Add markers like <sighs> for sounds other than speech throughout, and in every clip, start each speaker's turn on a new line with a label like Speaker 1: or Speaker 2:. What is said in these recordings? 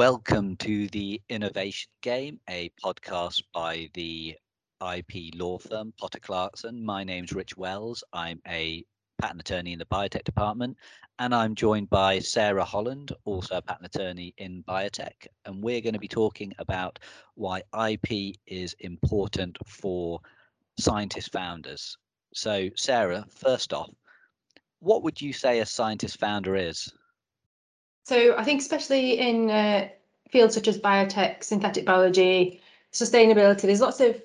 Speaker 1: Welcome to the Innovation Game, a podcast by the IP law firm Potter Clarkson. My name's Rich Wells. I'm a patent attorney in the biotech department, and I'm joined by Sara Holland, also a patent attorney in biotech. And we're going to be talking about why IP is important for scientist founders. So, Sara, first off, what would you say a scientist founder is?
Speaker 2: So I think especially in uh, fields such as biotech, synthetic biology, sustainability, there's lots of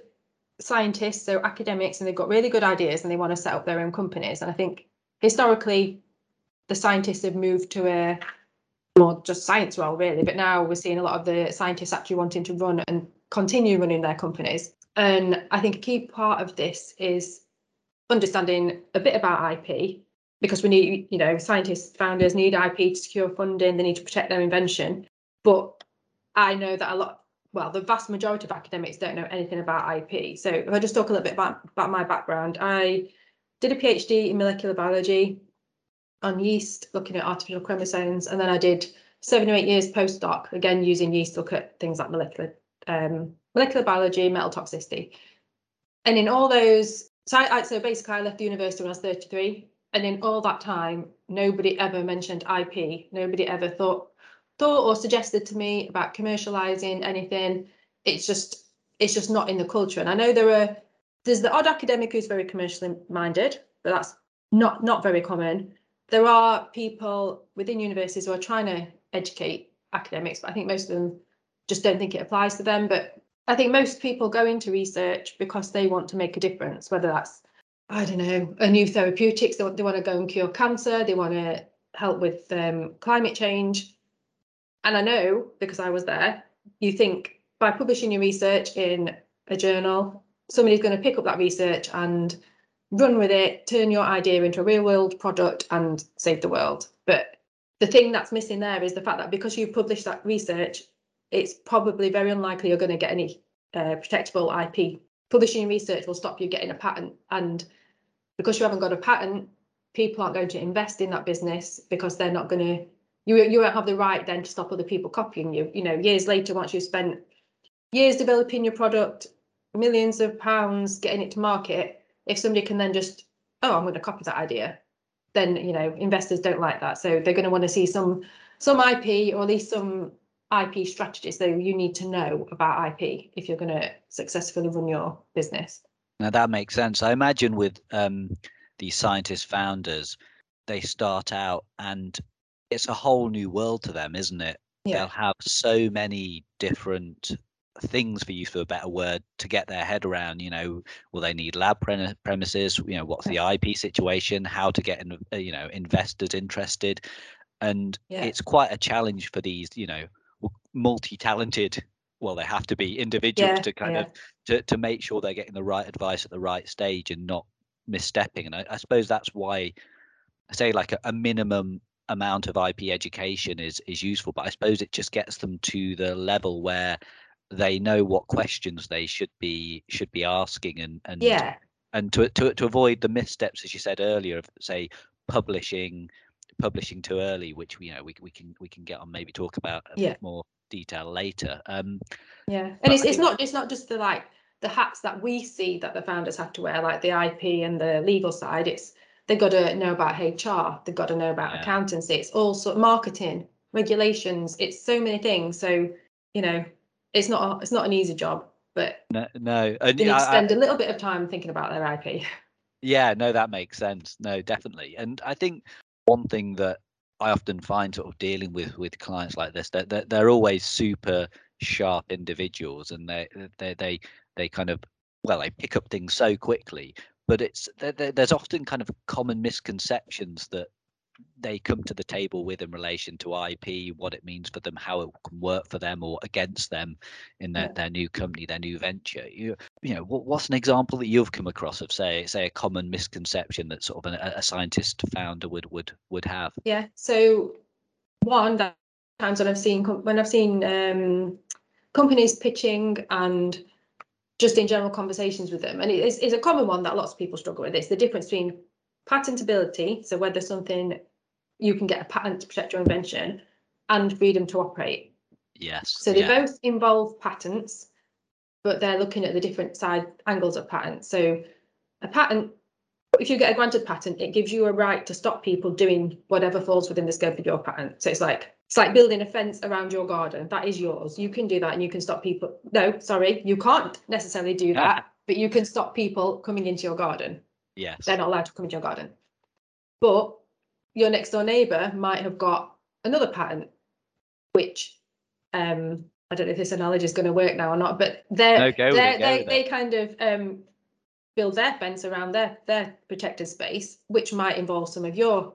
Speaker 2: scientists, so academics, and they've got really good ideas and they want to set up their own companies. And I think historically, the scientists have moved to a more just science role, really. But now we're seeing a lot of the scientists actually wanting to run and continue running their companies. And I think a key part of this is understanding a bit about IP because we need, you know, scientists, founders need IP to secure funding, they need to protect their invention. But I know that a lot, well, the vast majority of academics don't know anything about IP. So if I just talk a little bit about, about my background, I did a PhD in molecular biology on yeast, looking at artificial chromosomes, and then I did seven or eight years postdoc, again using yeast to look at things like molecular um, molecular biology, metal toxicity. And in all those, so I, so basically I left the university when I was 33 and in all that time, nobody ever mentioned IP. Nobody ever thought thought or suggested to me about commercializing anything. It's just it's just not in the culture. And I know there are there's the odd academic who's very commercially minded, but that's not not very common. There are people within universities who are trying to educate academics, but I think most of them just don't think it applies to them. But I think most people go into research because they want to make a difference, whether that's I don't know, a new therapeutics. They want, they want to go and cure cancer. They want to help with um, climate change. And I know because I was there, you think by publishing your research in a journal, somebody's going to pick up that research and run with it, turn your idea into a real world product and save the world. But the thing that's missing there is the fact that because you've published that research, it's probably very unlikely you're going to get any uh, protectable IP publishing research will stop you getting a patent. And because you haven't got a patent, people aren't going to invest in that business because they're not going to, you, you won't have the right then to stop other people copying you. You know, years later, once you've spent years developing your product, millions of pounds getting it to market, if somebody can then just, oh, I'm going to copy that idea, then, you know, investors don't like that. So they're going to want to see some some IP or at least some IP strategies that you need to know about IP if you're going to successfully run your business.
Speaker 1: Now that makes sense. I imagine with um, these scientist founders, they start out and it's a whole new world to them, isn't it? Yeah. They'll have so many different things for use for a better word to get their head around you know will they need lab pre- premises you know what's the ip situation how to get in, uh, you know investors interested and yeah. it's quite a challenge for these you know multi-talented well they have to be individuals yeah, to kind yeah. of to, to make sure they're getting the right advice at the right stage and not misstepping and i, I suppose that's why i say like a, a, minimum amount of ip education is is useful but i suppose it just gets them to the level where they know what questions they should be should be asking and and
Speaker 2: yeah
Speaker 1: and to to, to avoid the missteps as you said earlier of say publishing publishing too early, which you know we we can we can get on maybe talk about a yeah. bit more detail later. Um,
Speaker 2: yeah, and it's it's not it's not just the like the hats that we see that the founders have to wear, like the IP and the legal side. It's they've got to know about HR, they've got to know about yeah. accountancy. It's also marketing, regulations. It's so many things. So you know, it's not a, it's not an easy job, but
Speaker 1: no, no. And,
Speaker 2: they need to spend I, a little bit of time thinking about their IP.
Speaker 1: Yeah, no, that makes sense. No, definitely. And I think one thing that I often find sort of dealing with with clients like this that they're, they're, always super sharp individuals and they they they they kind of well they pick up things so quickly but it's there's often kind of common misconceptions that they come to the table with in relation to IP, what it means for them, how it can work for them or against them in their, yeah. their new company, their new venture. You you know, what, what's an example that you've come across of say say a common misconception that sort of a, a scientist founder would would would have?
Speaker 2: Yeah. So one that times when I've seen when I've seen um, companies pitching and just in general conversations with them, and it's, it's a common one that lots of people struggle with. It's the difference between patentability, so whether something you can get a patent to protect your invention, and freedom to operate.
Speaker 1: Yes.
Speaker 2: So they yeah. both involve patents, but they're looking at the different side angles of patents. So a patent, if you get a granted patent, it gives you a right to stop people doing whatever falls within the scope of your patent. So it's like it's like building a fence around your garden. That is yours. You can do that and you can stop people. No, sorry, you can't necessarily do that, but you can stop people coming into your garden.
Speaker 1: Yes.
Speaker 2: They're not allowed to come into your garden. But your next door neighbour might have got another patent, which um, I don't know if this analogy is going to work now or not, but they're, no, they're, they they kind of um, build their fence around their their protected space, which might involve some of your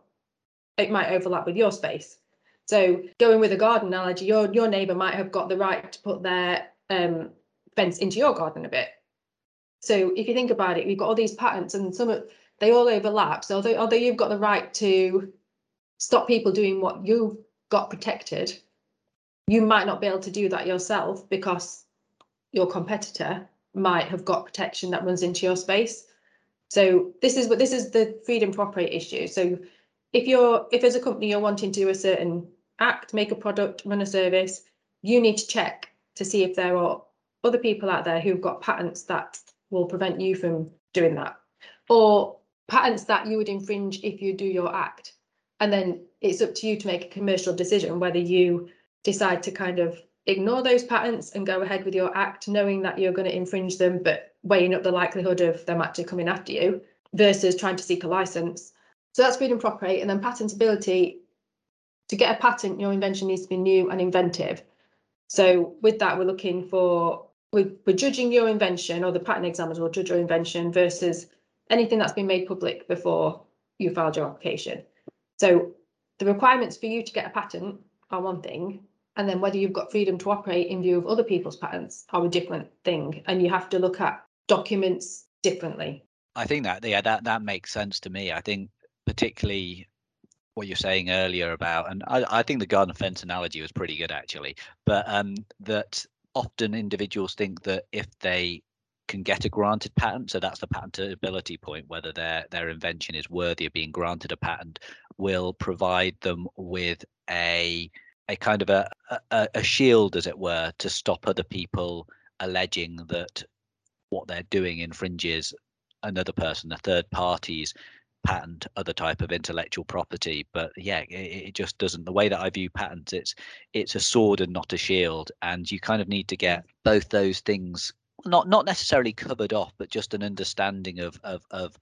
Speaker 2: it might overlap with your space. So going with a garden analogy, your your neighbour might have got the right to put their um, fence into your garden a bit. So if you think about it, we've got all these patents and some of they all overlap. So although, although you've got the right to stop people doing what you've got protected, you might not be able to do that yourself because your competitor might have got protection that runs into your space. So this is what this is the freedom to operate issue. So if you're if as a company you're wanting to do a certain act, make a product, run a service, you need to check to see if there are other people out there who've got patents that will prevent you from doing that. Or patents that you would infringe if you do your act. And then it's up to you to make a commercial decision whether you decide to kind of ignore those patents and go ahead with your act, knowing that you're going to infringe them, but weighing up the likelihood of them actually coming after you versus trying to seek a license. So that's freedom to operate. And then patentability to get a patent, your invention needs to be new and inventive. So with that, we're looking for we're, we're judging your invention or the patent examiners will judge your invention versus anything that's been made public before you filed your application. So the requirements for you to get a patent are one thing, and then whether you've got freedom to operate in view of other people's patents are a different thing. And you have to look at documents differently.
Speaker 1: I think that yeah, that that makes sense to me. I think particularly what you're saying earlier about, and I, I think the garden fence analogy was pretty good actually, but um, that often individuals think that if they can get a granted patent. So that's the patentability point, whether their their invention is worthy of being granted a patent, will provide them with a a kind of a, a, a shield, as it were, to stop other people alleging that what they're doing infringes another person, a third party's patent, other type of intellectual property. But yeah, it, it, just doesn't. The way that I view patents, it's it's a sword and not a shield, and you kind of need to get both those things not not necessarily covered off, but just an understanding of of of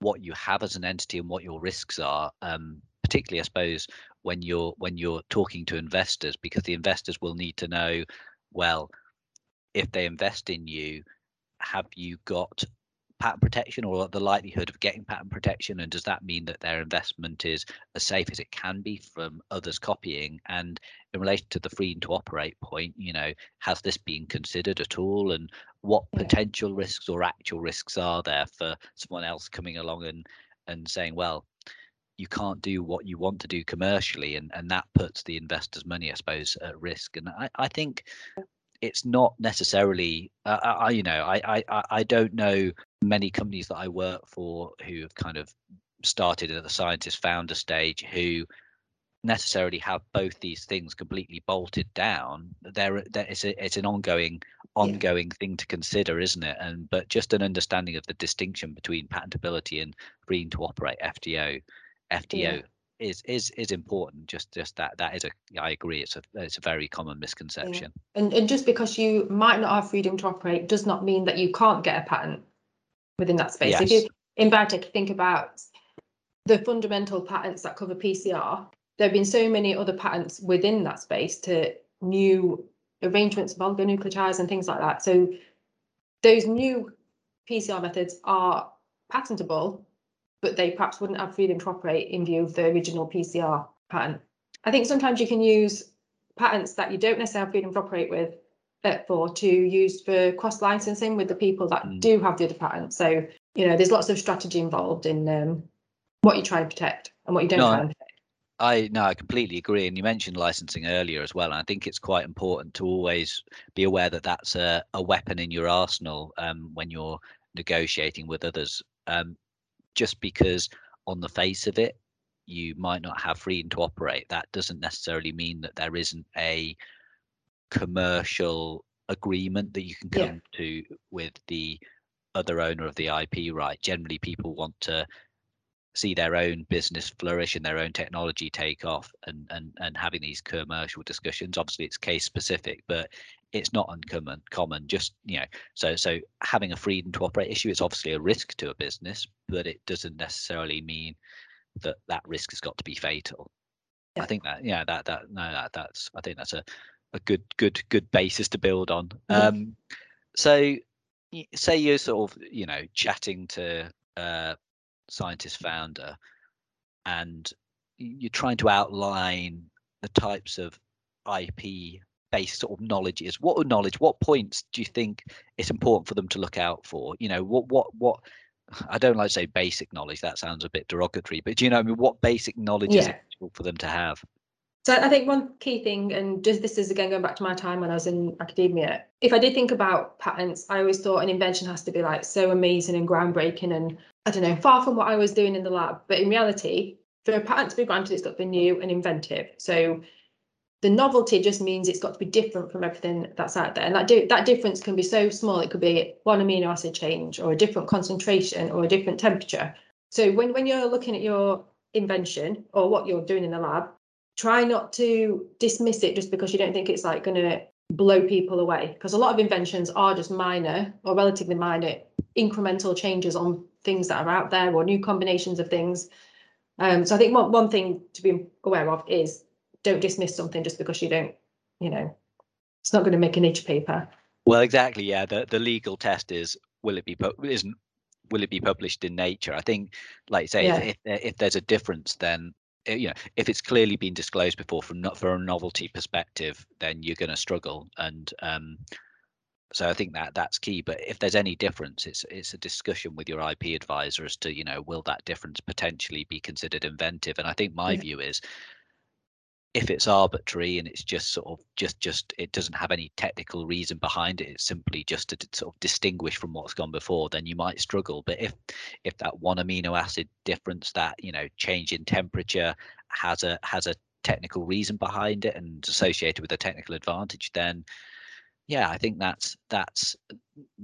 Speaker 1: what you have as an entity and what your risks are. Um, particularly, I suppose, when you're when you're talking to investors, because the investors will need to know, well, if they invest in you, have you got patent protection or the likelihood of getting patent protection and does that mean that their investment is as safe as it can be from others copying? And in relation to the freedom to operate point you know has this been considered at all? And what yeah. potential risks or actual risks are there for someone else coming along and and saying well you can't do what you want to do commercially and and that puts the investors money i suppose at risk? And i i think it's not necessarily uh, I, you know I, I i don't know many companies that i work for who have kind of started at the scientist founder stage who necessarily have both these things completely bolted down. There there is a, it's an ongoing ongoing yeah. thing to consider isn't it? And but just an understanding of the distinction between patentability and freedom to operate fto fto yeah is is is important. Just just that that is a I agree. It's a it's a very common misconception.
Speaker 2: Yeah. And and just because you might not have freedom to operate does not mean that you can't get a patent within that space. Yes. If you in biotech think about the fundamental patents that cover PCR, there have been so many other patents within that space to new arrangements of oligonucleotides and things like that. So those new PCR methods are patentable but they perhaps wouldn't have freedom to operate in view of the original PCR patent. I think sometimes you can use patents that you don't necessarily have freedom to operate with uh, for to use for cross licensing with the people that mm. do have the other patent. So you know, there's lots of strategy involved in um, what you try and protect and what you don't no, try and protect.
Speaker 1: I no, I completely agree. And you mentioned licensing earlier as well. And I think it's quite important to always be aware that that's a, a weapon in your arsenal um, when you're negotiating with others. Um, just because on the face of it you might not have freedom to operate that doesn't necessarily mean that there isn't a commercial agreement that you can come yeah. to with the other owner of the IP right. Generally, people want to see their own business flourish and their own technology take off and and and having these commercial discussions obviously it's case specific but it's not uncommon common just you know so so having a freedom to operate issue is obviously a risk to a business but it doesn't necessarily mean that that risk has got to be fatal yeah. i think that yeah that that no that that's i think that's a a good good good basis to build on mm-hmm. um so say you're sort of you know chatting to a scientist founder and you're trying to outline the types of ip based sort of knowledge is what knowledge what points do you think it's important for them to look out for you know what what what <sighs> i don't like to say basic knowledge that sounds a bit derogatory but do you know I mean what basic knowledge yeah. is for them to have
Speaker 2: so I think one key thing, and just this is again going back to my time when I was in academia, if I did think about patents, I always thought an invention has to be like so amazing and groundbreaking and I don't know, far from what I was doing in the lab. But in reality, for a patent to be granted, it's got to be new and inventive. So the novelty just means it's got to be different from everything that's out there. And that, di- that difference can be so small. It could be one amino acid change or a different concentration or a different temperature. So when, when you're looking at your invention or what you're doing in the lab, try not to dismiss it just because you don't think it's like going to blow people away. Because a lot of inventions are just minor or relatively minor incremental changes on things that are out there or new combinations of things. Um, so I think one, one thing to be aware of is don't dismiss something just because you don't, you know, it's not going to make an itch paper.
Speaker 1: Well, exactly. Yeah. The the legal test is will it be isn't will it be published in Nature? I think, like you say, yeah. if, if, if there's a difference, then eh, you know if it's clearly been disclosed before from not for a novelty perspective, then you're going to struggle. And um, so I think that that's key. But if there's any difference, it's it's a discussion with your IP advisor as to you know will that difference potentially be considered inventive? And I think my yeah. view is if it's arbitrary and it's just sort of just just it doesn't have any technical reason behind it it's simply just to sort of distinguish from what's gone before then you might struggle but if if that one amino acid difference that you know change in temperature has a has a technical reason behind it and associated with a technical advantage then yeah, I think that's that's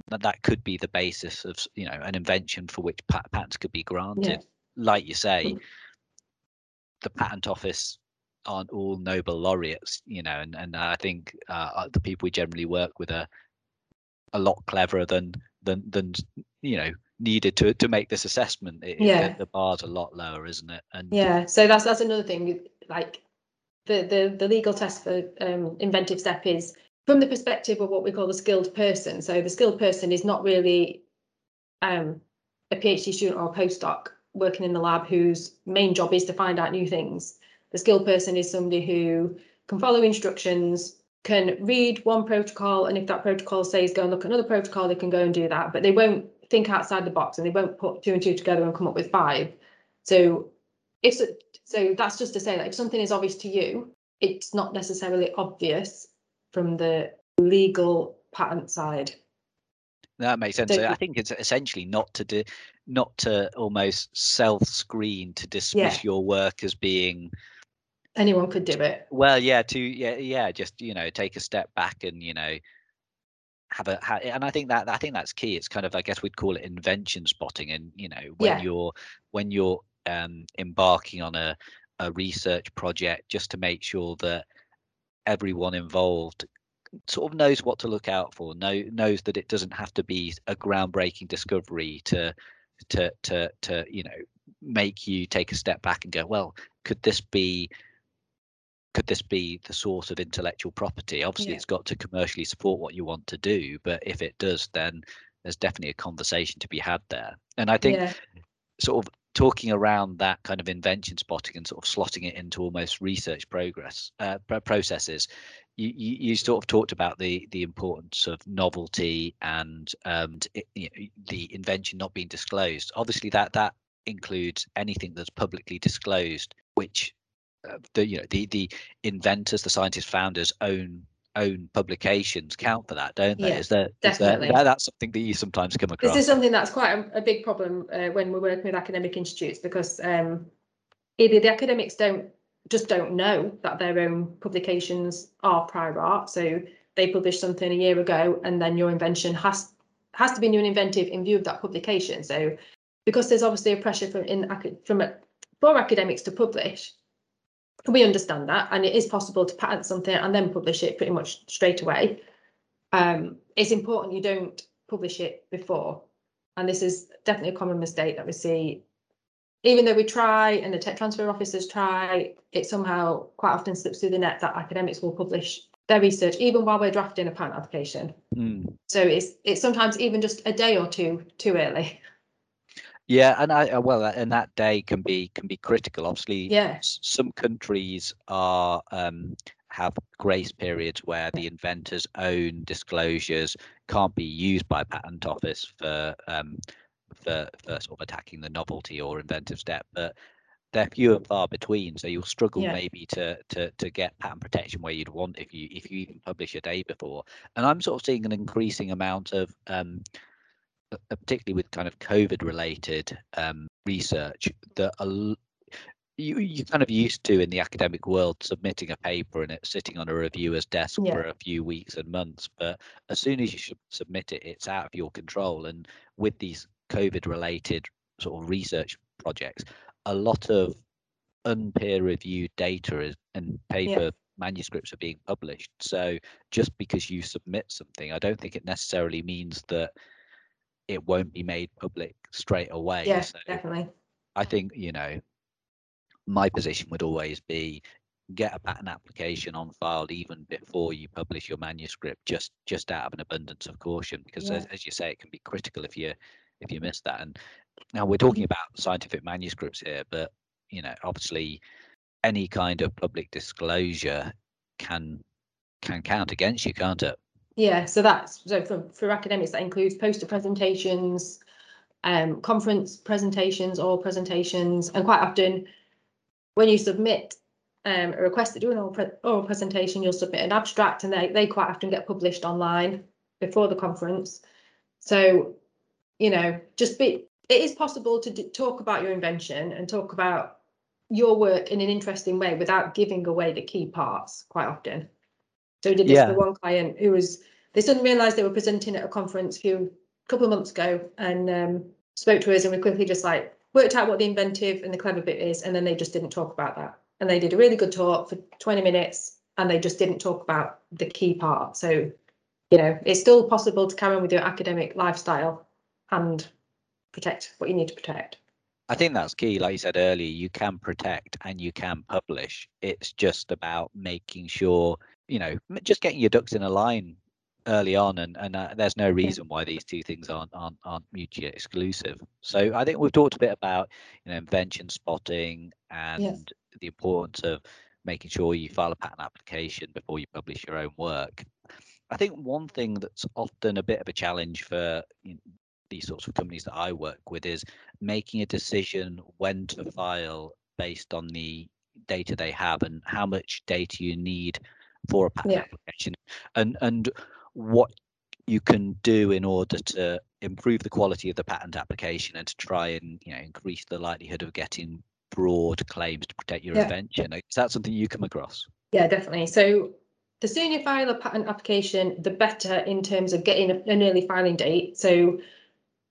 Speaker 1: that could be the basis of you know an invention for which pat- patents could be granted. Yeah. Like you say, mm. the patent office aren't all Nobel laureates, you know, and and I think uh, uh, the people we generally work with are a lot cleverer than than than you know needed to to make this assessment. It, yeah, the, the bar's a lot lower, isn't it?
Speaker 2: And yeah, so that's that's another thing. Like the the the legal test for um, inventive step is from the perspective of what we call the skilled person. So the skilled person is not really um, a PhD student or a postdoc working in the lab whose main job is to find out new things. The skilled person is somebody who can follow instructions, can read one protocol, and if that protocol says go and look at another protocol, they can go and do that. But they won't think outside the box and they won't put two and two together and come up with five. So if so, that's just to say that if something is obvious to you, it's not necessarily obvious from the legal patent side.
Speaker 1: That makes sense. So, I think it's essentially not to do, not to almost self-screen to dismiss yeah. your work as being
Speaker 2: anyone could do it.
Speaker 1: Well, yeah, to yeah, yeah, just you know, take a step back and you know, have a have, and I think that I think that's key. It's kind of I guess we'd call it invention spotting, and you know, when yeah. you're when you're um, embarking on a a research project, just to make sure that everyone involved sort of knows what to look out for know, knows that it doesn't have to be a groundbreaking discovery to to to to you know make you take a step back and go well could this be could this be the source of intellectual property obviously yeah. it's got to commercially support what you want to do but if it does then there's definitely a conversation to be had there and i think yeah. sort of talking around that kind of invention spotting and sort of slotting it into almost research progress uh, processes you, you, you, sort of talked about the the importance of novelty and um, it, you know, the invention not being disclosed obviously that that includes anything that's publicly disclosed which uh, the you know the the inventors the scientists founders own own publications count for that, don't they? Yeah, is there, definitely. Is there, that's something that you sometimes come across.
Speaker 2: This is something that's quite a, a big problem uh, when we're working with academic institutes because um, either the academics don't just don't know that their own publications are prior art. So they published something a year ago, and then your invention has has to be new and inventive in view of that publication. So because there's obviously a pressure from in from for academics to publish, we understand that, and it is possible to patent something and then publish it pretty much straight away. Um, it's important you don't publish it before, and this is definitely a common mistake that we see. Even though we try and the tech transfer officers try, it somehow quite often slips through the net that academics will publish their research even while we're drafting a patent application. Mm. So it's it's sometimes even just a day or two too early.
Speaker 1: Yeah, and I uh, well, and that day can be can be critical. Obviously,
Speaker 2: yes.
Speaker 1: some countries are um, have grace periods where the inventor's own disclosures can't be used by patent office for um, for, for sort of attacking the novelty or inventive step, but they're few and far between. So you'll struggle yeah. maybe to to to get patent protection where you'd want if you if you even publish a day before. And I'm sort of seeing an increasing amount of um, particularly with kind of COVID related um, research that a, you you kind of used to in the academic world submitting a paper and it sitting on a reviewer's desk yeah. for a few weeks and months. But as soon as you submit it, it's out of your control. And with these COVID related sort of research projects, a lot of unpeer reviewed data is, and paper yeah. manuscripts are being published. So just because you submit something, I don't think it necessarily means that it won't be made public straight away.
Speaker 2: Yeah, so definitely.
Speaker 1: I think, you know, my position would always be get a patent application on file even before you publish your manuscript just just out of an abundance of caution because yeah. as, as, you say it can be critical if you if you miss that and now we're talking mm-hmm. about scientific manuscripts here but you know obviously any kind of public disclosure can can count against you can't it
Speaker 2: yeah, so that's so for, for academics that includes poster presentations, um, conference presentations or presentations, and quite often when you submit um, a request to do an oral, pre oral presentation, you'll submit an abstract, and they they quite often get published online before the conference. So, you know, just be it is possible to talk about your invention and talk about your work in an interesting way without giving away the key parts quite often. So we did this yeah. for one client who was they suddenly realised they were presenting at a conference a few couple of months ago and um, spoke to us and we quickly just like worked out what the inventive and the clever bit is and then they just didn't talk about that. And they did a really good talk for 20 minutes and they just didn't talk about the key part. So, you know, it's still possible to carry on with your academic lifestyle and protect what you need to protect.
Speaker 1: I think that's key. Like you said earlier, you can protect and you can publish. It's just about making sure you know, just getting your ducks in a line early on, and and uh, there's no reason why these two things aren't, aren't aren't mutually exclusive. So I think we've talked a bit about you know invention spotting and yes. the importance of making sure you file a patent application before you publish your own work. I think one thing that's often a bit of a challenge for you know, these sorts of companies that I work with is making a decision when to file based on the data they have and how much data you need for a patent yeah. application and and what you can do in order to improve the quality of the patent application and to try and you know increase the likelihood of getting broad claims to protect your yeah. invention is that something you come across
Speaker 2: yeah definitely so the sooner you file a patent application the better in terms of getting an early filing date so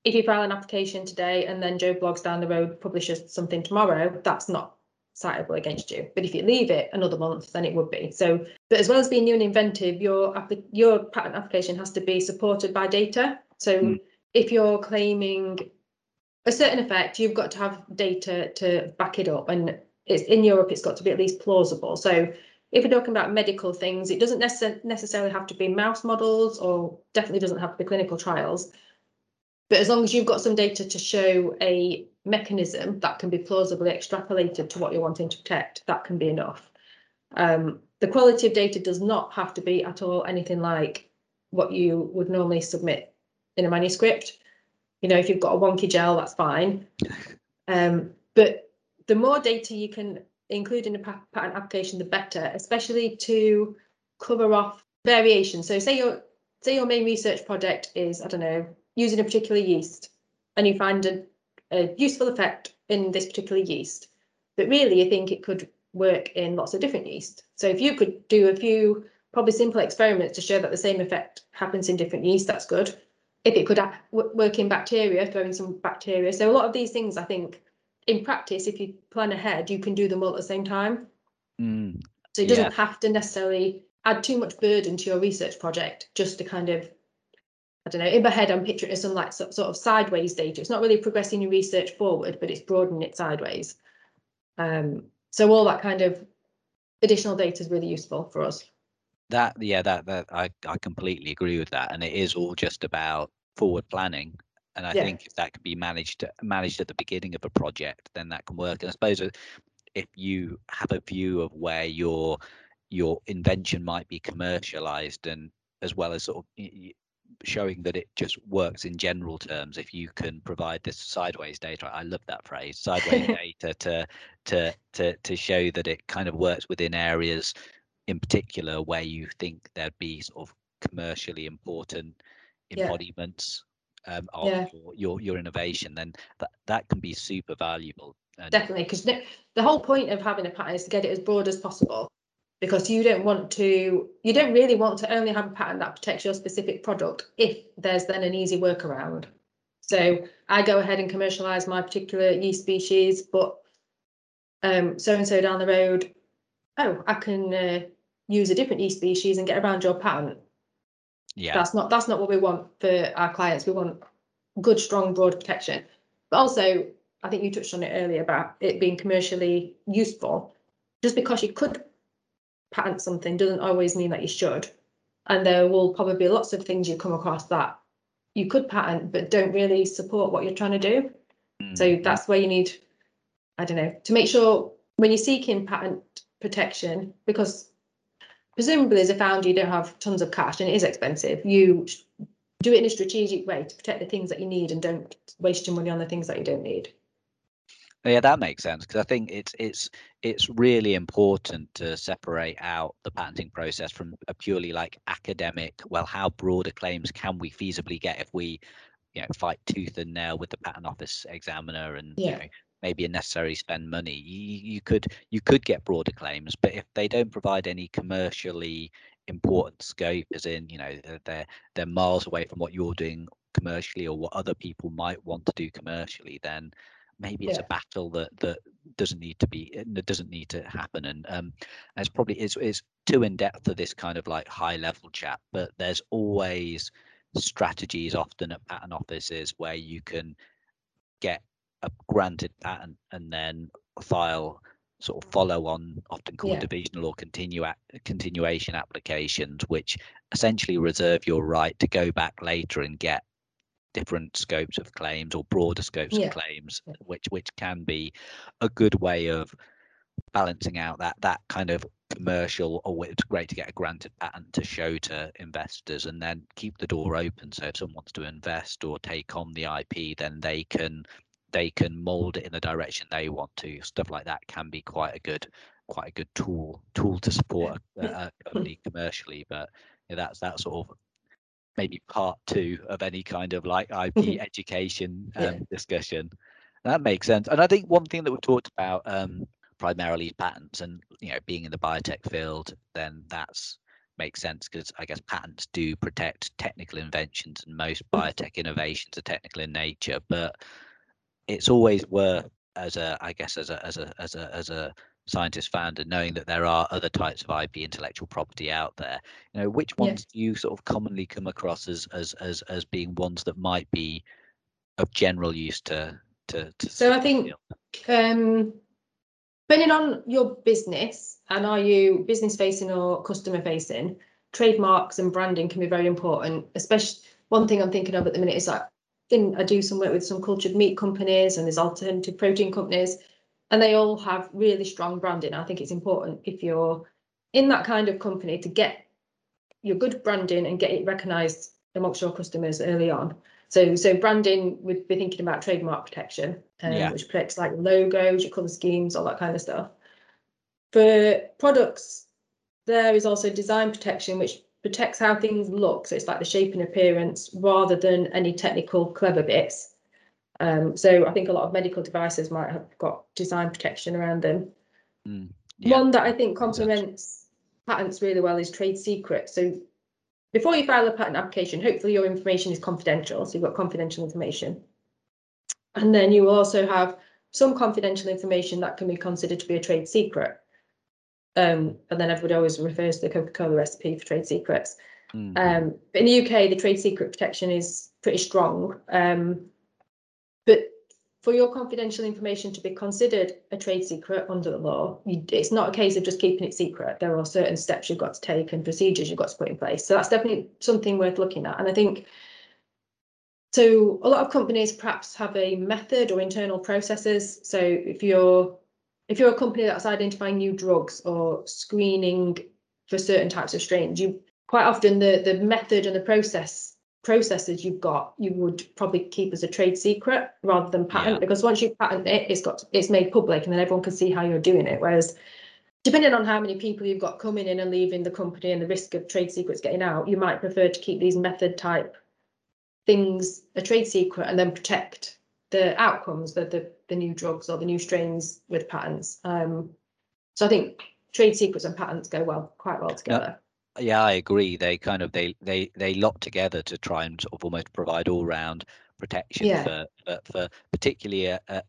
Speaker 2: if you file an application today and then joe blogs down the road publishes something tomorrow that's not citable against you. But if you leave it another month, then it would be. So, but as well as being new and inventive, your your patent application has to be supported by data. So, mm. if you're claiming a certain effect, you've got to have data to back it up, and it's in Europe. It's got to be at least plausible. So, if we're talking about medical things, it doesn't necess- necessarily have to be mouse models, or definitely doesn't have to be clinical trials. But as long as you've got some data to show a mechanism that can be plausibly extrapolated to what you're wanting to protect, that can be enough. Um, the quality of data does not have to be at all anything like what you would normally submit in a manuscript. You know, if you've got a wonky gel, that's fine. Um, but the more data you can include in a patent application, the better, especially to cover off variation. So say your say your main research project is, I don't know, using a particular yeast and you find a, a useful effect in this particular yeast. But really, I think it could work in lots of different yeast. So if you could do a few probably simple experiments to show that the same effect happens in different yeast, that's good. If it could work in bacteria, throw in some bacteria. So a lot of these things, I think, in practice, if you plan ahead, you can do them all at the same time.
Speaker 1: Mm,
Speaker 2: so it doesn't yeah. have to necessarily add too much burden to your research project just to kind of I don't know, in my head, I'm picturing it as some like sort of sideways data. It's not really progressing your research forward, but it's broadening it sideways. Um, so all that kind of additional data is really useful for us.
Speaker 1: That yeah, that that I I completely agree with that, and it is all just about forward planning. And I yeah. think if that can be managed managed at the beginning of a project, then that can work. And I suppose if you have a view of where your your invention might be commercialized and as well as sort of showing that it just works in general terms if you can provide this sideways data i love that phrase sideways <laughs> data to to to to show that it kind of works within areas in particular where you think there'd be sort of commercially important embodiments yeah. um, of yeah. your, your, your innovation then that that can be super valuable
Speaker 2: and definitely because the whole point of having a patent is to get it as broad as possible because you don't want to you don't really want to only have a patent that protects your specific product if there's then an easy workaround. So i go ahead and commercialize my particular yeast species but um so and so down the road oh i can uh, use a different yeast species and get around your patent
Speaker 1: yeah.
Speaker 2: That's not that's not what we want for our clients. We want good strong broad protection. But also i think you touched on it earlier about it being commercially useful. Just because you could patent something doesn't always mean that you should. And there will probably be lots of things you come across that you could patent but don't really support what you're trying to do. Mm. So that's where you need, I don't know, to make sure when you're seeking patent protection, because presumably as a founder you don't have tons of cash and it is expensive, you do it in a strategic way to protect the things that you need and don't waste your money on the things that you don't need.
Speaker 1: Yeah, that makes sense because I think it's it's it's really important to separate out the patenting process from a purely like academic. Well, how broader claims can we feasibly get if we, you know, fight tooth and nail with the patent office examiner and yeah. you know maybe unnecessary spend money. You, you could you could get broader claims, but if they don't provide any commercially important scope, as in you know they're they're miles away from what you're doing commercially or what other people might want to do commercially, then maybe it's yeah. a battle that that doesn't need to be that doesn't need to happen and um it's probably is is too in depth for this kind of like high level chat but there's always strategies often at patent offices where you can get a granted patent and then file sort of follow on often called yeah. divisional or continue continuation applications which essentially reserve your right to go back later and get different scopes of claims or broader scopes yeah. of claims, which which can be a good way of balancing out that that kind of commercial or it's great to get a granted patent to show to investors and then keep the door open. So if someone wants to invest or take on the ip then they can they can mold it in the direction they want to. Stuff like that can be quite a good quite a good tool tool to support <laughs> a, a company commercially. But yeah, that's that sort of maybe part two of any kind of like IP <laughs> education um, yeah. discussion. That makes sense. And I think one thing that we talked about um, primarily patents and you know being in the biotech field, then that's makes sense because I guess patents do protect technical inventions and most biotech innovations are technical in nature, but it's always worth as a I guess as a as a as a as a scientist founder knowing that there are other types of ip intellectual property out there. You know which ones yeah. do you sort of commonly come across as as as as being ones that might be of general use to to, to
Speaker 2: so i think um depending on your business and are you business facing or customer facing trademarks and branding can be very important especially one thing i'm thinking of at the minute is that I do some work with some cultured meat companies and there's alternative protein companies and they all have really strong branding. I think it's important if you're in that kind of company to get your good branding and get it recognised amongst your customers early on. So, so branding would be thinking about trademark protection, um, yeah. which protects like logos, your colour schemes, all that kind of stuff. For products, there is also design protection, which protects how things look. So it's like the shape and appearance rather than any technical clever bits. Um, so I think a lot of medical devices might have got design protection around them.
Speaker 1: Mm.
Speaker 2: Yeah. One that I think complements patents really well is trade secret. So before you file a patent application, hopefully your information is confidential. So you've got confidential information. And then you will also have some confidential information that can be considered to be a trade secret. Um, and then everybody always refers to the Coca-Cola recipe for trade secrets. Mm. Um, but in the UK, the trade secret protection is pretty strong. Um, but for your confidential information to be considered a trade secret under the law, you, it's not a case of just keeping it secret. There are certain steps you've got to take and procedures you've got to put in place. So that's definitely something worth looking at. And I think so a lot of companies perhaps have a method or internal processes. So if you're if you're a company that's identifying new drugs or screening for certain types of strains, you quite often the the method and the process processes you've got you would probably keep as a trade secret rather than patent yeah. because once you patent it it's got it's made public and then everyone can see how you're doing it. Whereas depending on how many people you've got coming in and leaving the company and the risk of trade secrets getting out you might prefer to keep these method type things a trade secret and then protect the outcomes the the, the new drugs or the new strains with patents. Um, so i think trade secrets and patents go well quite well together
Speaker 1: yeah, I agree. They kind of they they they lock together to try and sort of almost provide all round protection yeah. for, for, for particularly a, a,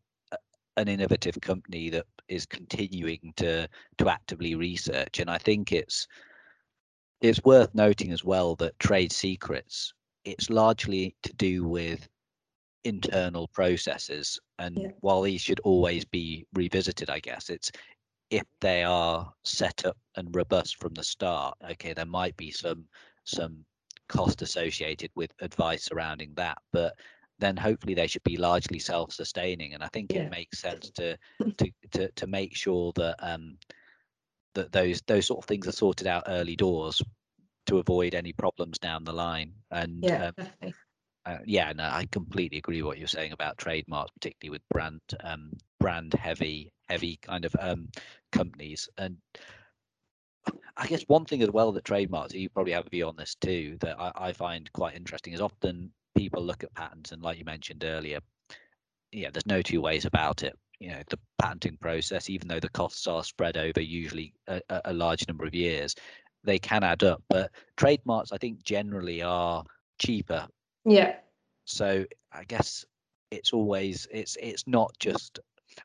Speaker 1: an innovative company that is continuing to to actively research. And I think it's it's worth noting as well that trade secrets it's largely to do with internal processes and yeah. while these should always be revisited i guess it's if they are set up and robust from the start, okay, there might be some some cost associated with advice surrounding that, but then hopefully they should be largely self-sustaining. And I think yeah. it makes sense to to to to make sure that um that those those sort of things are sorted out early doors to avoid any problems down the line. And
Speaker 2: yeah, um,
Speaker 1: uh, yeah, no, I completely agree what you're saying about trademarks, particularly with brand um, brand heavy heavy kind of um, companies. And I guess one thing as well that trademarks, you probably have a view on this too, that I, I find quite interesting is often people look at patents and like you mentioned earlier, yeah, there's no two ways about it. You know, the patenting process, even though the costs are spread over usually a, a large number of years, they can add up. But trademarks, I think, generally are cheaper.
Speaker 2: Yeah.
Speaker 1: So I guess it's always it's it's not just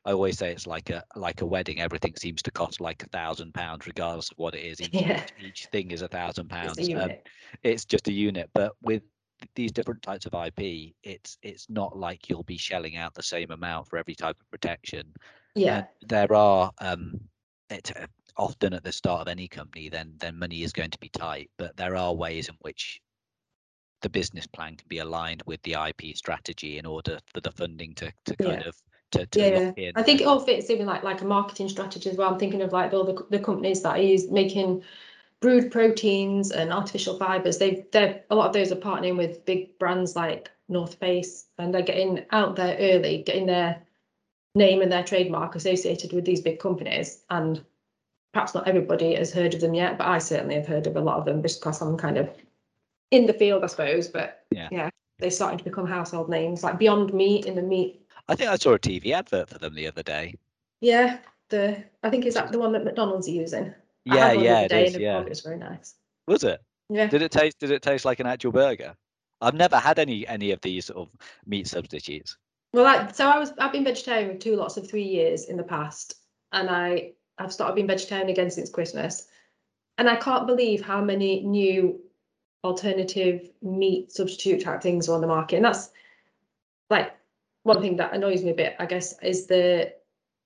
Speaker 1: I always say it's like a like a wedding. Everything seems to cost like a thousand pounds, regardless of what it is. Each, <laughs> yeah. each, each thing is a thousand pounds. Um, it's just a unit. But with these different types of IP, it's it's not like you'll be shelling out the same amount for every type of protection.
Speaker 2: Yeah, uh,
Speaker 1: there are um, it, uh, often at the start of any company, then then money is going to be tight. But there are ways in which the business plan can be aligned with the IP strategy in order for the funding to to kind yeah. of to, to
Speaker 2: yeah. I think it all fits in with like like a marketing strategy as well. I'm thinking of like all the, the companies that are used making brewed proteins and artificial fibers. They they're a lot of those are partnering with big brands like North Face and they're getting out there early, getting their name and their trademark associated with these big companies. And perhaps not everybody has heard of them yet, but I certainly have heard of a lot of them just because I'm kind of in the field, I suppose. But yeah, yeah they're starting to become household names like Beyond Meat in the meat
Speaker 1: I think I saw a TV advert for them the other day.
Speaker 2: Yeah, the I think is that the one that McDonald's are using.
Speaker 1: Yeah, yeah, it is. Yeah,
Speaker 2: it was very nice.
Speaker 1: Was it?
Speaker 2: Yeah.
Speaker 1: Did it taste? Did it taste like an actual burger? I've never had any any of these sort of meat substitutes.
Speaker 2: Well, I, so I was I've been vegetarian for two lots of three years in the past, and I I've started being vegetarian again since Christmas, and I can't believe how many new alternative meat substitute type things are on the market, and that's like one thing that annoys me a bit, I guess, is the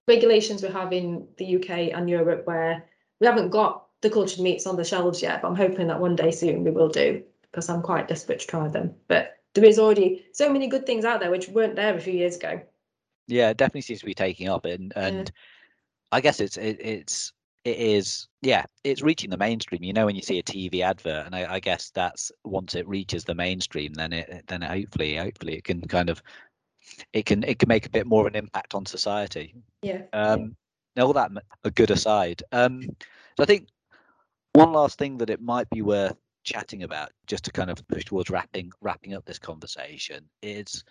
Speaker 2: regulations we have in the UK and Europe where we haven't got the cultured meats on the shelves yet, but I'm hoping that one day soon we will do because I'm quite desperate to try them. But there is already so many good things out there which weren't there a few years ago.
Speaker 1: Yeah, it definitely seems to be taking up, and and yeah. I guess it's it, it's it is yeah it's reaching the mainstream you know when you see a tv advert and I, I, guess that's once it reaches the mainstream then it then hopefully hopefully it can kind of it can it can make a bit more of an impact on society.
Speaker 2: Yeah. Um,
Speaker 1: yeah. all that a good aside. Um, so I think one last thing that it might be worth chatting about, just to kind of push towards wrapping wrapping up this conversation, is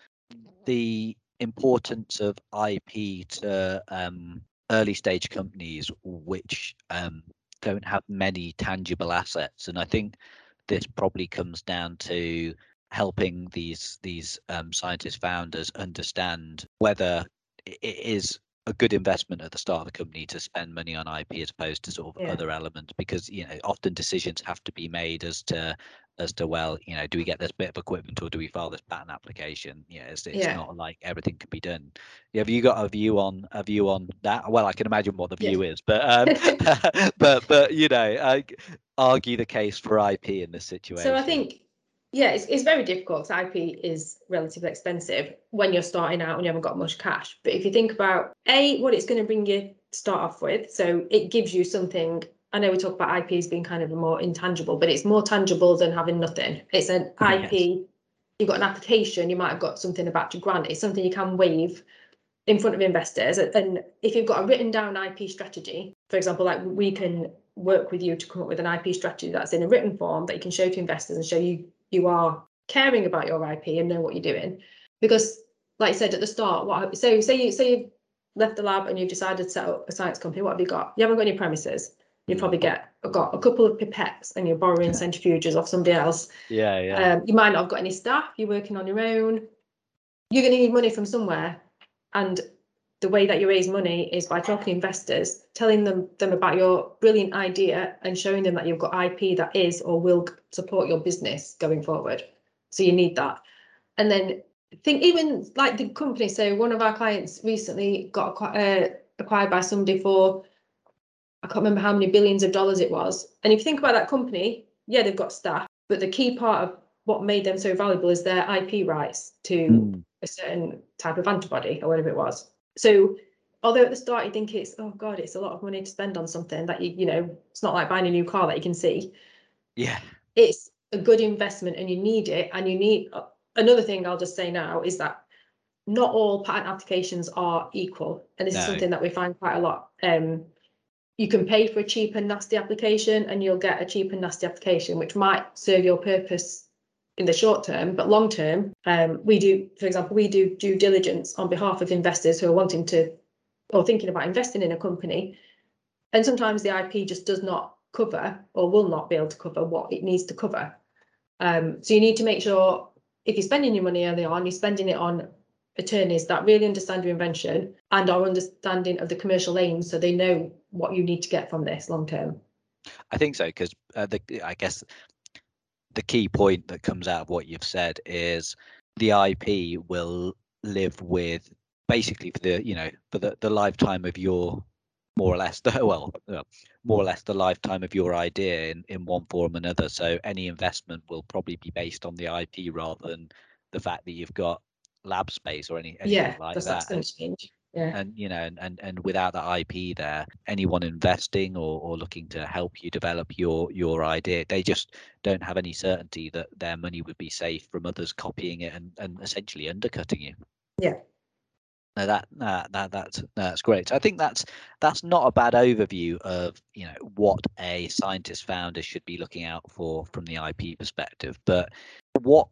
Speaker 1: the importance of IP to um, early stage companies which um, don't have many tangible assets, and I think this probably comes down to helping these these um, scientist founders understand whether it is a good investment at the start of the company to spend money on IP as opposed to sort of yeah. other elements because you know often decisions have to be made as to as to well you know do we get this bit of equipment or do we file this patent application? You know it's, it's yeah. not like everything can be done. Have you got a view on a view on that? Well I can imagine what the view is but um <laughs> but but you know I argue the case for IP in this situation
Speaker 2: so I think yeah, it's, it's very difficult IP is relatively expensive when you're starting out and you haven't got much cash. But if you think about A, what it's going to bring you start off with, so it gives you something. I know we talk about IP as being kind of a more intangible, but it's more tangible than having nothing. It's an oh, IP, yes. you've got an application, you might have got something about to grant. It's something you can wave in front of investors. And if you've got a written down IP strategy, for example, like we can work with you to come up with an IP strategy that's in a written form that you can show to investors and show you you are caring about your IP and know what you're doing. Because, like I said at the start, what so say you say you've left the lab and you've decided to set up a science company. What have you got? You haven't got any premises. You probably get got a couple of pipettes and you're borrowing centrifuges off somebody else.
Speaker 1: Yeah, yeah.
Speaker 2: Um, you might not have got any staff. You're working on your own. You're going to need money from somewhere, and the way that you raise money is by talking to investors, telling them them about your brilliant idea and showing them that you've got IP that is or will support your business going forward. So you need that. And then think even like the company. So one of our clients recently got uh, acquired by somebody for I can't remember how many billions of dollars it was. And if you think about that company, yeah, they've got staff, but the key part of what made them so valuable is their IP rights to mm. a certain type of antibody or whatever it was. So although at the start you think it's oh god it's a lot of money to spend on something that you you know it's not like buying a new car that you can see.
Speaker 1: Yeah.
Speaker 2: It's a good investment and you need it. And you need uh, another thing i'll just say now is that not all patent applications are equal. And this no. is something that we find quite a lot. Um, you can pay for a cheap and nasty application and you'll get a cheap and nasty application which might serve your purpose in the short term, but long term, um, we do, for example, we do due diligence on behalf of investors who are wanting to or thinking about investing in a company. And sometimes the IP just does not cover or will not be able to cover what it needs to cover. Um, so you need to make sure if you're spending your money early on, you're spending it on attorneys that really understand your invention and are understanding of the commercial aims so they know what you need to get from this long term.
Speaker 1: I think so because uh, I guess the key point that comes out of what you've said is the IP will live with basically for the you know for the, the lifetime of your more or less <laughs> the well uh, more or less the lifetime of your idea in, in one form or another. So any investment will probably be based on the ip rather than the fact that you've got lab space or any anything yeah, like that
Speaker 2: yeah.
Speaker 1: and you know and, and and without that ip there anyone investing or, or looking to help you develop your your idea they just don't have any certainty that their money would be safe from others copying it and, and essentially undercutting you.
Speaker 2: Yeah.
Speaker 1: No that that, that that's that's great. I think that's that's not a bad overview of you know what a scientist founder should be looking out for from the ip perspective but what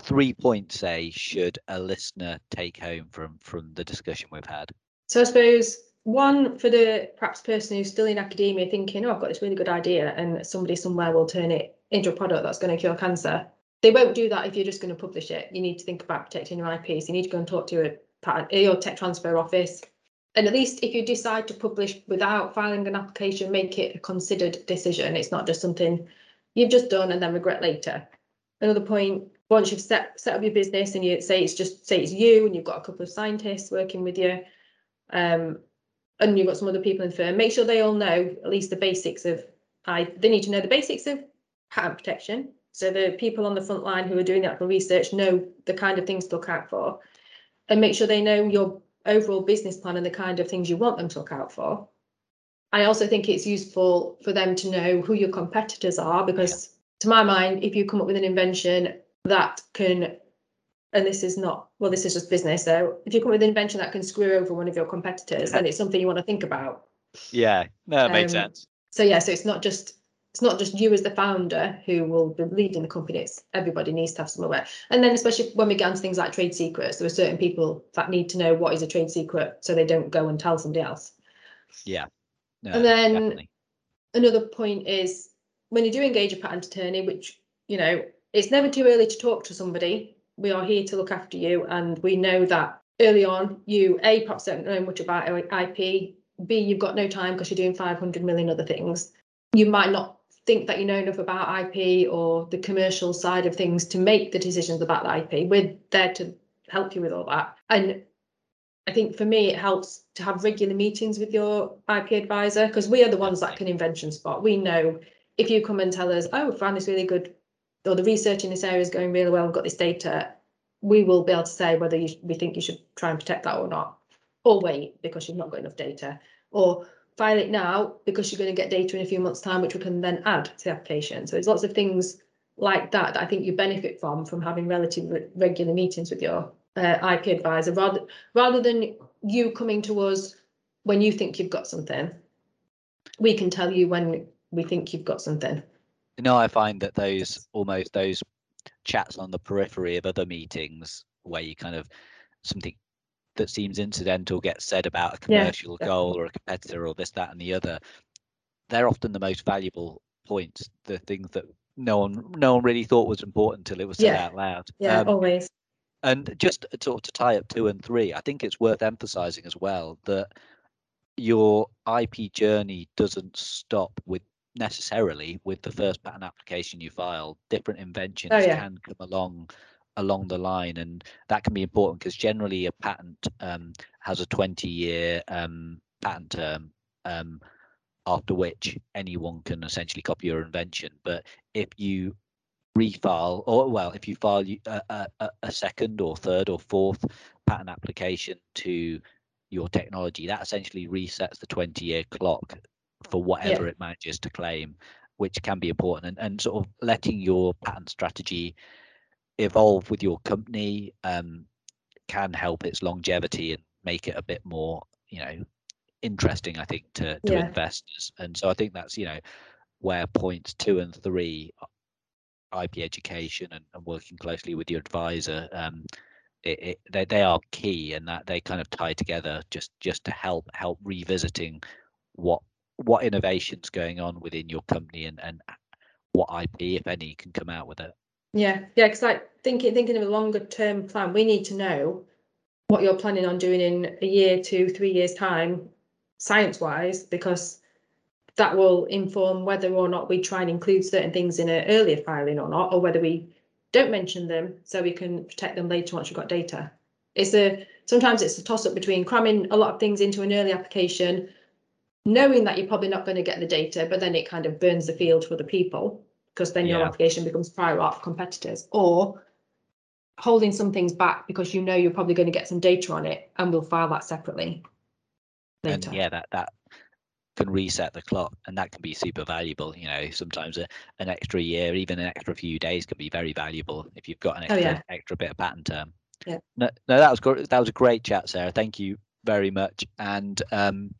Speaker 1: three points say should a listener take home from from the discussion we've had?
Speaker 2: So I suppose one for the perhaps person who's still in academia thinking, oh, I've got this really good idea, and somebody somewhere will turn it into a product that's going to cure cancer. They won't do that if you're just going to publish it. You need to think about protecting your IP. So you need to go and talk to patent, your tech transfer office. And at least if you decide to publish without filing an application, make it a considered decision. It's not just something you've just done and then regret later. Another point once you've set set up your business and you say it's just say it's you and you've got a couple of scientists working with you, um, and you've got some other people in the firm, make sure they all know at least the basics of I they need to know the basics of patent protection. So the people on the front line who are doing the actual research know the kind of things to look out for, and make sure they know your overall business plan and the kind of things you want them to look out for. I also think it's useful for them to know who your competitors are because. To my mind, if you come up with an invention that can and this is not well this is just business so if you come up with an invention that can screw over one of your competitors then it's something you want to think about.
Speaker 1: Yeah. No that um, makes sense.
Speaker 2: so yeah so it's not just it's not just you as the founder who will be leading the company it's everybody needs to have some aware and then especially when we get into things like trade secrets there are certain people that need to know what is a trade secret so they don't go and tell somebody else.
Speaker 1: Yeah.
Speaker 2: No, and then definitely. another point is when you do engage a patent attorney, which you know, it's never too early to talk to somebody. We are here to look after you, and we know that early on you a perhaps don't know much about IP. B you've got no time because you're doing 500 million other things. You might not think that you know enough about IP or the commercial side of things to make the decisions about the IP. We're there to help you with all that. And I think for me, it helps to have regular meetings with your IP advisor because we are the ones that can invention spot. We know if you come and tell us, oh, I found this really good, or the research in this area is going really well, we've got this data, we will be able to say whether you, we think you should try and protect that or not, or wait because you've not got enough data, or file it now because you're going to get data in a few months' time, which we can then add to the application. So there's lots of things like that that I think you benefit from from having relatively regular meetings with your uh, IP advisor rather rather than you coming to us when you think you've got something. We can tell you when we think you've got something.
Speaker 1: You know, I find that those almost those chats on the periphery of other meetings where you kind of something that seems incidental gets said about a commercial yeah, goal or a competitor or this, that, and the other. They're often the most valuable points, the things that no one no one really thought was important until it was said
Speaker 2: yeah.
Speaker 1: out loud.
Speaker 2: Yeah, um, always.
Speaker 1: And just to, to tie up two and three, I think it's worth emphasizing as well that your IP journey doesn't stop with necessarily with the first patent application you file. Different inventions oh, yeah. can come along along the line, and that can be important because generally a patent um, has a 20 year um, patent term. Um, after which anyone can essentially copy your invention. But if you refile, or well, if you file a, a, a second or third or fourth patent application to your technology, that essentially resets the 20 year clock for whatever yeah. it manages to claim, which can be important. And, and sort of letting your patent strategy evolve with your company um, can help its longevity and make it a bit more, you know, interesting. I think to to yeah. investors. And so I think that's you know where points two and three, IP education and, and working closely with your advisor. Um, it, it, they, they are key and that they kind of tie together just just to help help revisiting what what innovations going on within your company and and what IP, if any, can come out with it.
Speaker 2: Yeah, yeah, because like thinking thinking of a longer term plan, we need to know what you're planning on doing in a year, two, three years time, science wise, because that will inform whether or not we try and include certain things in an earlier filing or not, or whether we don't mention them so we can protect them later once we've got data. It's a sometimes it's a toss up between cramming a lot of things into an early application, knowing that you're probably not going to get the data, but then it kind of burns the field for the people because then yeah. your application becomes prior art for competitors, or holding some things back because you know you're probably going to get some data on it and we'll file that separately.
Speaker 1: Later. And yeah, that that can reset the clock and that can be super valuable you know sometimes a, an extra year even an extra few days can be very valuable if you've got an extra, oh, yeah. extra bit of patent term
Speaker 2: yeah
Speaker 1: no, no that was great that was a great chat sara thank you very much and um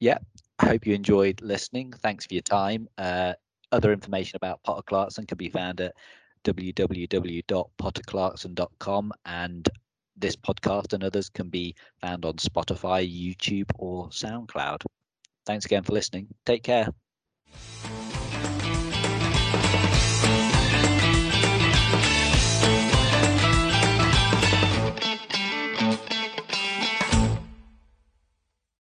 Speaker 1: yeah i hope you enjoyed listening thanks for your time uh other information about potter clarkson can be found at www.potterclarkson.com and this podcast and others can be found on spotify youtube or soundcloud Thanks again for listening. Take care.